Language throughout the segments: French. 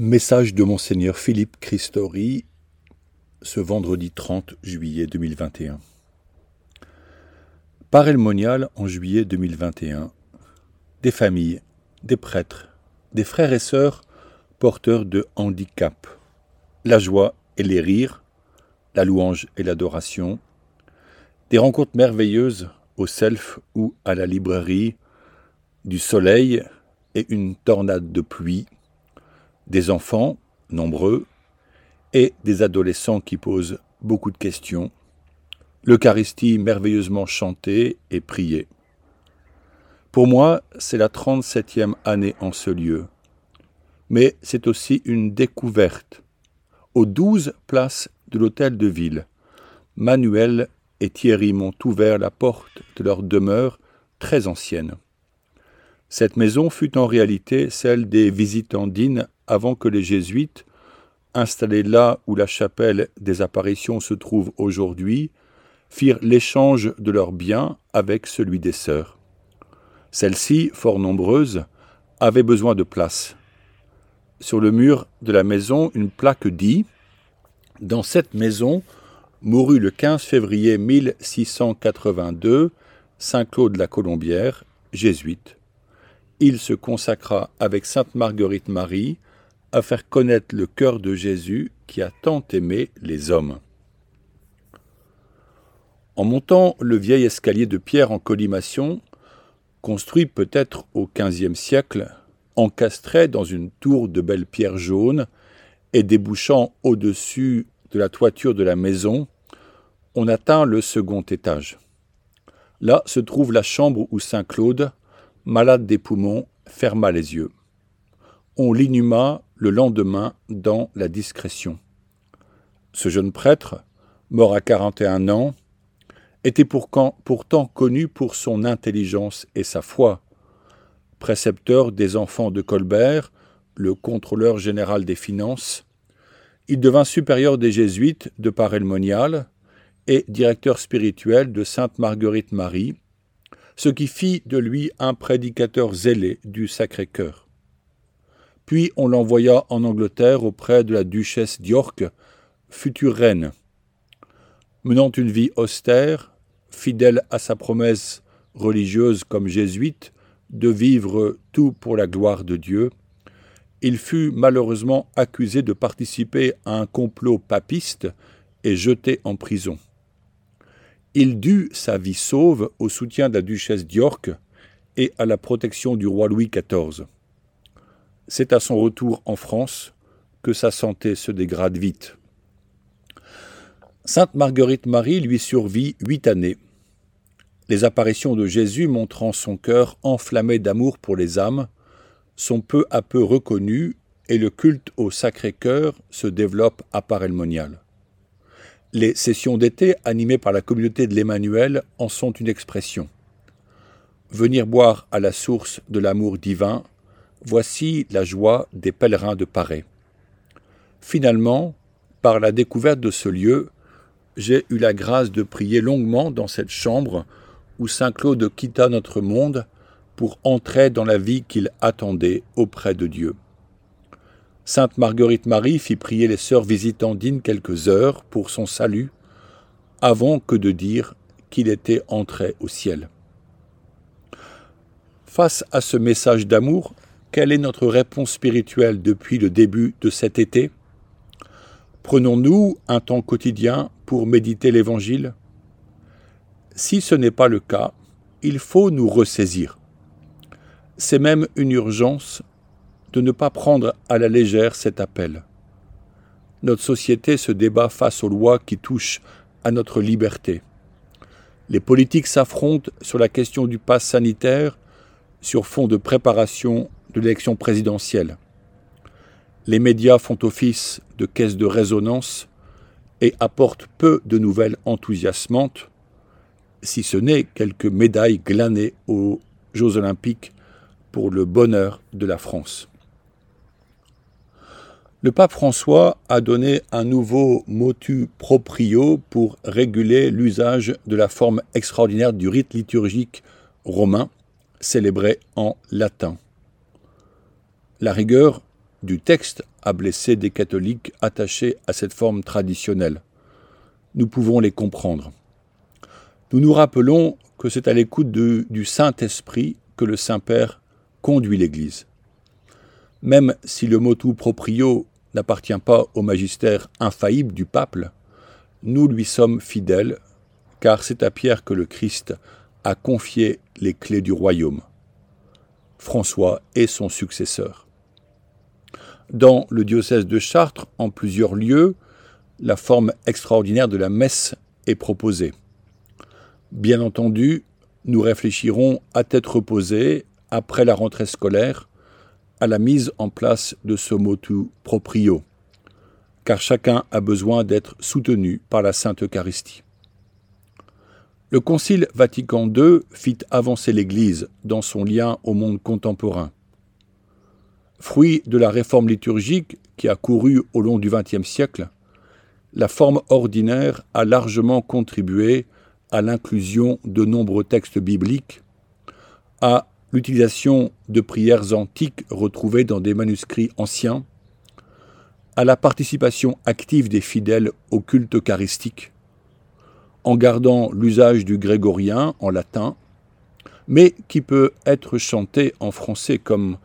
Message de Monseigneur Philippe Christori ce vendredi 30 juillet 2021. Par Monial en juillet 2021, des familles, des prêtres, des frères et sœurs porteurs de handicap, la joie et les rires, la louange et l'adoration, des rencontres merveilleuses au self ou à la librairie, du soleil et une tornade de pluie, des enfants, nombreux, et des adolescents qui posent beaucoup de questions, l'Eucharistie merveilleusement chantée et priée. Pour moi, c'est la 37e année en ce lieu, mais c'est aussi une découverte. Aux douze places de l'hôtel de ville, Manuel et Thierry m'ont ouvert la porte de leur demeure très ancienne. Cette maison fut en réalité celle des visitandines avant que les jésuites, installés là où la chapelle des apparitions se trouve aujourd'hui, firent l'échange de leurs biens avec celui des sœurs. Celles-ci, fort nombreuses, avaient besoin de place. Sur le mur de la maison, une plaque dit Dans cette maison mourut le 15 février 1682 Saint Claude la Colombière, jésuite il se consacra avec sainte Marguerite Marie à faire connaître le cœur de Jésus qui a tant aimé les hommes. En montant le vieil escalier de pierre en collimation, construit peut-être au XVe siècle, encastré dans une tour de belles pierres jaunes et débouchant au-dessus de la toiture de la maison, on atteint le second étage. Là se trouve la chambre où Saint Claude, malade des poumons, ferma les yeux. On l'inhuma le lendemain dans la discrétion. Ce jeune prêtre, mort à 41 ans, était pourtant connu pour son intelligence et sa foi. Précepteur des enfants de Colbert, le contrôleur général des finances, il devint supérieur des jésuites de Parelmonial et directeur spirituel de Sainte Marguerite Marie, ce qui fit de lui un prédicateur zélé du Sacré-Cœur. Puis on l'envoya en Angleterre auprès de la duchesse d'York, future reine. Menant une vie austère, fidèle à sa promesse religieuse comme jésuite de vivre tout pour la gloire de Dieu, il fut malheureusement accusé de participer à un complot papiste et jeté en prison. Il dut sa vie sauve au soutien de la duchesse d'York et à la protection du roi Louis XIV. C'est à son retour en France que sa santé se dégrade vite. Sainte Marguerite Marie lui survit huit années. Les apparitions de Jésus montrant son cœur enflammé d'amour pour les âmes sont peu à peu reconnues et le culte au Sacré-Cœur se développe à Parelmonial. Les sessions d'été animées par la communauté de l'Emmanuel en sont une expression. Venir boire à la source de l'amour divin, voici la joie des pèlerins de Paris. Finalement, par la découverte de ce lieu, j'ai eu la grâce de prier longuement dans cette chambre où Saint Claude quitta notre monde pour entrer dans la vie qu'il attendait auprès de Dieu. Sainte Marguerite Marie fit prier les sœurs visitandines quelques heures pour son salut, avant que de dire qu'il était entré au ciel. Face à ce message d'amour, quelle est notre réponse spirituelle depuis le début de cet été? Prenons-nous un temps quotidien pour méditer l'Évangile Si ce n'est pas le cas, il faut nous ressaisir. C'est même une urgence de ne pas prendre à la légère cet appel. Notre société se débat face aux lois qui touchent à notre liberté. Les politiques s'affrontent sur la question du pass sanitaire sur fond de préparation de l'élection présidentielle. Les médias font office de caisse de résonance et apportent peu de nouvelles enthousiasmantes, si ce n'est quelques médailles glanées aux Jeux olympiques pour le bonheur de la France. Le pape François a donné un nouveau motu proprio pour réguler l'usage de la forme extraordinaire du rite liturgique romain, célébré en latin. La rigueur du texte a blessé des catholiques attachés à cette forme traditionnelle. Nous pouvons les comprendre. Nous nous rappelons que c'est à l'écoute du Saint-Esprit que le Saint-Père conduit l'Église. Même si le motu proprio n'appartient pas au magistère infaillible du pape, nous lui sommes fidèles, car c'est à Pierre que le Christ a confié les clés du royaume. François est son successeur. Dans le diocèse de Chartres, en plusieurs lieux, la forme extraordinaire de la messe est proposée. Bien entendu, nous réfléchirons à tête reposée, après la rentrée scolaire, à la mise en place de ce motu proprio, car chacun a besoin d'être soutenu par la Sainte Eucharistie. Le Concile Vatican II fit avancer l'Église dans son lien au monde contemporain. Fruit de la réforme liturgique qui a couru au long du XXe siècle, la forme ordinaire a largement contribué à l'inclusion de nombreux textes bibliques, à l'utilisation de prières antiques retrouvées dans des manuscrits anciens, à la participation active des fidèles au culte eucharistique, en gardant l'usage du grégorien en latin, mais qui peut être chanté en français comme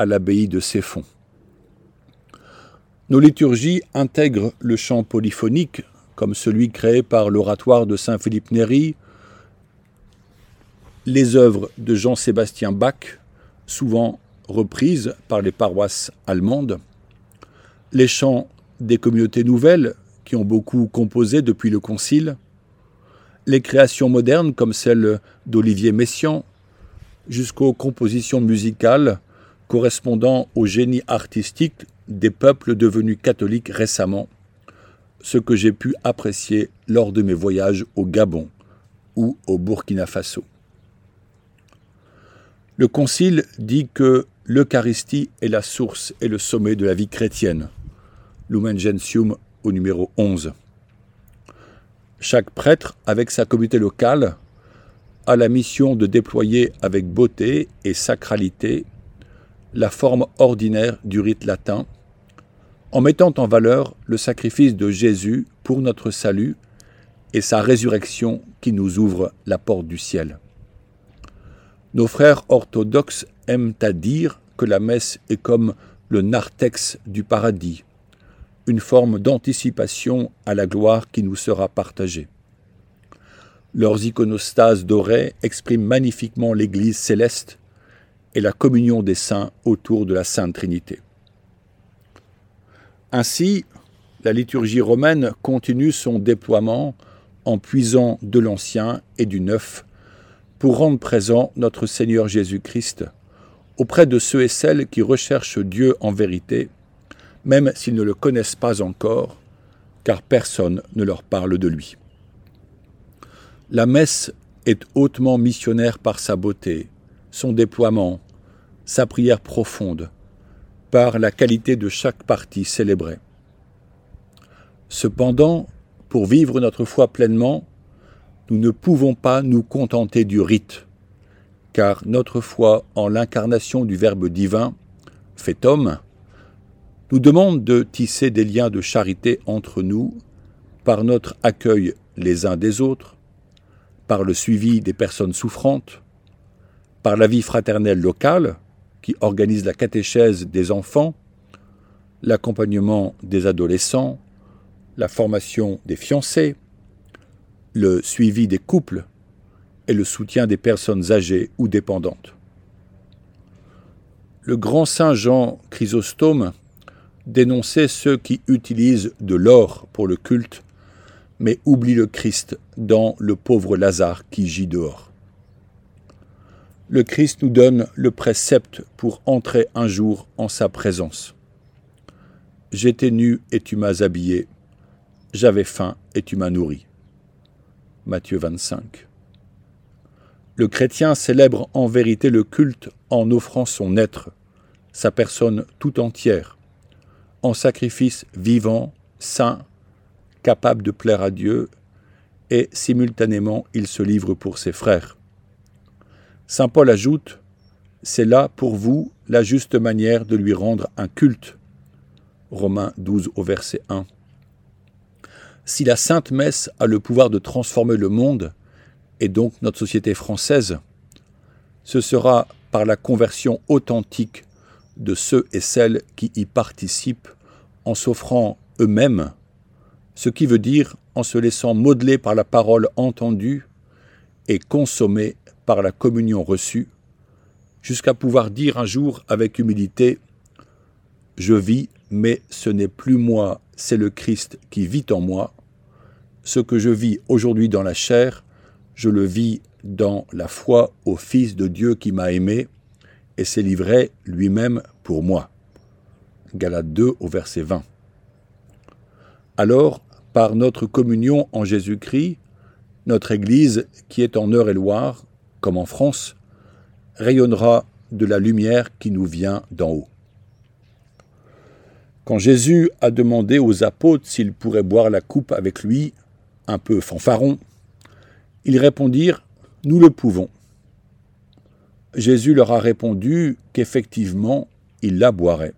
à l'abbaye de Céphon. Nos liturgies intègrent le chant polyphonique, comme celui créé par l'oratoire de Saint Philippe Néri, les œuvres de Jean-Sébastien Bach, souvent reprises par les paroisses allemandes, les chants des communautés nouvelles, qui ont beaucoup composé depuis le Concile, les créations modernes comme celle d'Olivier Messiaen, jusqu'aux compositions musicales correspondant au génie artistique des peuples devenus catholiques récemment, ce que j'ai pu apprécier lors de mes voyages au Gabon ou au Burkina Faso. Le Concile dit que l'Eucharistie est la source et le sommet de la vie chrétienne. Lumen Gentium au numéro 11. Chaque prêtre, avec sa communauté locale, a la mission de déployer avec beauté et sacralité la forme ordinaire du rite latin, en mettant en valeur le sacrifice de Jésus pour notre salut et sa résurrection qui nous ouvre la porte du ciel. Nos frères orthodoxes aiment à dire que la messe est comme le narthex du paradis, une forme d'anticipation à la gloire qui nous sera partagée. Leurs iconostases dorées expriment magnifiquement l'Église céleste et la communion des saints autour de la Sainte Trinité. Ainsi, la liturgie romaine continue son déploiement en puisant de l'ancien et du neuf pour rendre présent notre Seigneur Jésus-Christ auprès de ceux et celles qui recherchent Dieu en vérité même s'ils ne le connaissent pas encore, car personne ne leur parle de lui. La messe est hautement missionnaire par sa beauté, son déploiement, sa prière profonde, par la qualité de chaque partie célébrée. Cependant, pour vivre notre foi pleinement, nous ne pouvons pas nous contenter du rite, car notre foi en l'incarnation du Verbe divin, fait homme, nous demande de tisser des liens de charité entre nous par notre accueil les uns des autres, par le suivi des personnes souffrantes, par la vie fraternelle locale qui organise la catéchèse des enfants, l'accompagnement des adolescents, la formation des fiancés, le suivi des couples et le soutien des personnes âgées ou dépendantes. Le grand saint Jean Chrysostome dénoncer ceux qui utilisent de l'or pour le culte, mais oublient le Christ dans le pauvre Lazare qui gît dehors. Le Christ nous donne le précepte pour entrer un jour en sa présence. J'étais nu et tu m'as habillé, j'avais faim et tu m'as nourri. Matthieu 25. Le chrétien célèbre en vérité le culte en offrant son être, sa personne tout entière, en sacrifice vivant, saint, capable de plaire à Dieu, et simultanément il se livre pour ses frères. Saint Paul ajoute, C'est là pour vous la juste manière de lui rendre un culte, Romains 12 au verset 1. Si la Sainte Messe a le pouvoir de transformer le monde, et donc notre société française, ce sera par la conversion authentique de ceux et celles qui y participent en s'offrant eux-mêmes, ce qui veut dire en se laissant modeler par la parole entendue et consommée par la communion reçue, jusqu'à pouvoir dire un jour avec humilité Je vis, mais ce n'est plus moi, c'est le Christ qui vit en moi. Ce que je vis aujourd'hui dans la chair, je le vis dans la foi au Fils de Dieu qui m'a aimé et s'est livré lui-même pour moi. Galates 2 au verset 20. Alors, par notre communion en Jésus-Christ, notre Église, qui est en Eure-et-Loire, comme en France, rayonnera de la lumière qui nous vient d'en haut. Quand Jésus a demandé aux apôtres s'ils pourraient boire la coupe avec lui, un peu fanfaron, ils répondirent Nous le pouvons. Jésus leur a répondu qu'effectivement, il la boirait.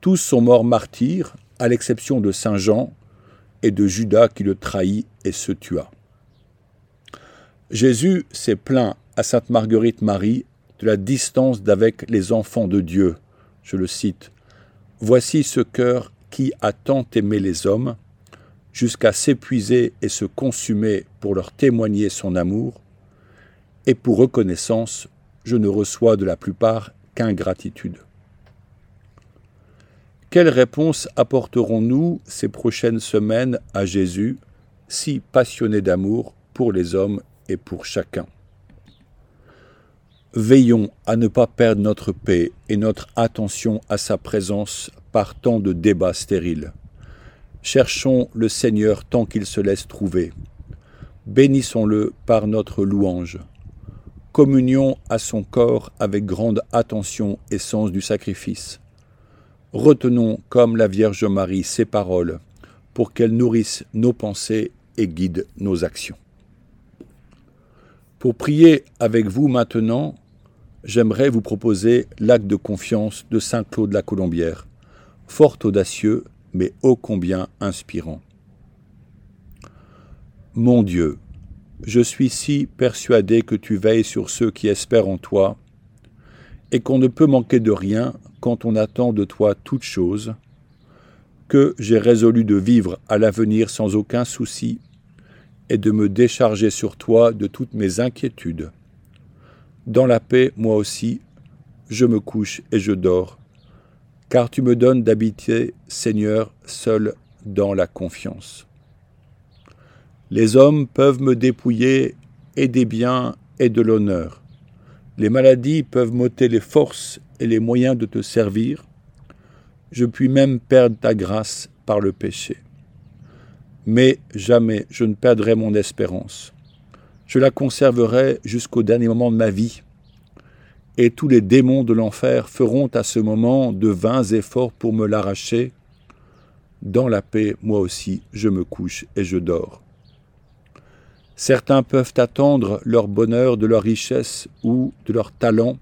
Tous sont morts martyrs, à l'exception de Saint Jean et de Judas qui le trahit et se tua. Jésus s'est plaint à sainte Marguerite Marie de la distance d'avec les enfants de Dieu. Je le cite. Voici ce cœur qui a tant aimé les hommes, jusqu'à s'épuiser et se consumer pour leur témoigner son amour, et pour reconnaissance, je ne reçois de la plupart qu'ingratitude. Quelle réponse apporterons-nous ces prochaines semaines à Jésus, si passionné d'amour pour les hommes et pour chacun Veillons à ne pas perdre notre paix et notre attention à sa présence par tant de débats stériles. Cherchons le Seigneur tant qu'il se laisse trouver. Bénissons-le par notre louange. Communions à son corps avec grande attention et sens du sacrifice. Retenons comme la Vierge Marie ses paroles pour qu'elles nourrissent nos pensées et guident nos actions. Pour prier avec vous maintenant, j'aimerais vous proposer l'acte de confiance de Saint Claude la Colombière, fort audacieux, mais ô combien inspirant. Mon Dieu, je suis si persuadé que tu veilles sur ceux qui espèrent en toi, et qu'on ne peut manquer de rien quand on attend de toi toute chose, que j'ai résolu de vivre à l'avenir sans aucun souci, et de me décharger sur toi de toutes mes inquiétudes. Dans la paix, moi aussi, je me couche et je dors, car tu me donnes d'habiter, Seigneur, seul dans la confiance. Les hommes peuvent me dépouiller et des biens et de l'honneur. Les maladies peuvent m'ôter les forces et les moyens de te servir. Je puis même perdre ta grâce par le péché mais jamais je ne perdrai mon espérance. Je la conserverai jusqu'au dernier moment de ma vie. Et tous les démons de l'enfer feront à ce moment de vains efforts pour me l'arracher. Dans la paix, moi aussi, je me couche et je dors. Certains peuvent attendre leur bonheur de leur richesse ou de leur talent,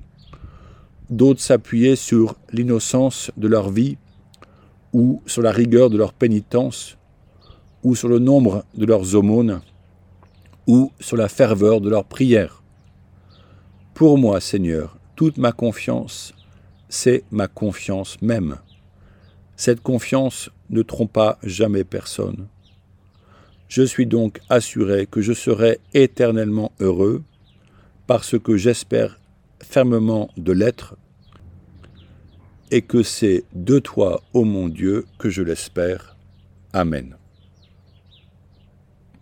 d'autres s'appuyer sur l'innocence de leur vie ou sur la rigueur de leur pénitence, ou sur le nombre de leurs aumônes, ou sur la ferveur de leurs prières. Pour moi, Seigneur, toute ma confiance, c'est ma confiance même. Cette confiance ne trompa jamais personne. Je suis donc assuré que je serai éternellement heureux, parce que j'espère fermement de l'être, et que c'est de toi, ô mon Dieu, que je l'espère. Amen.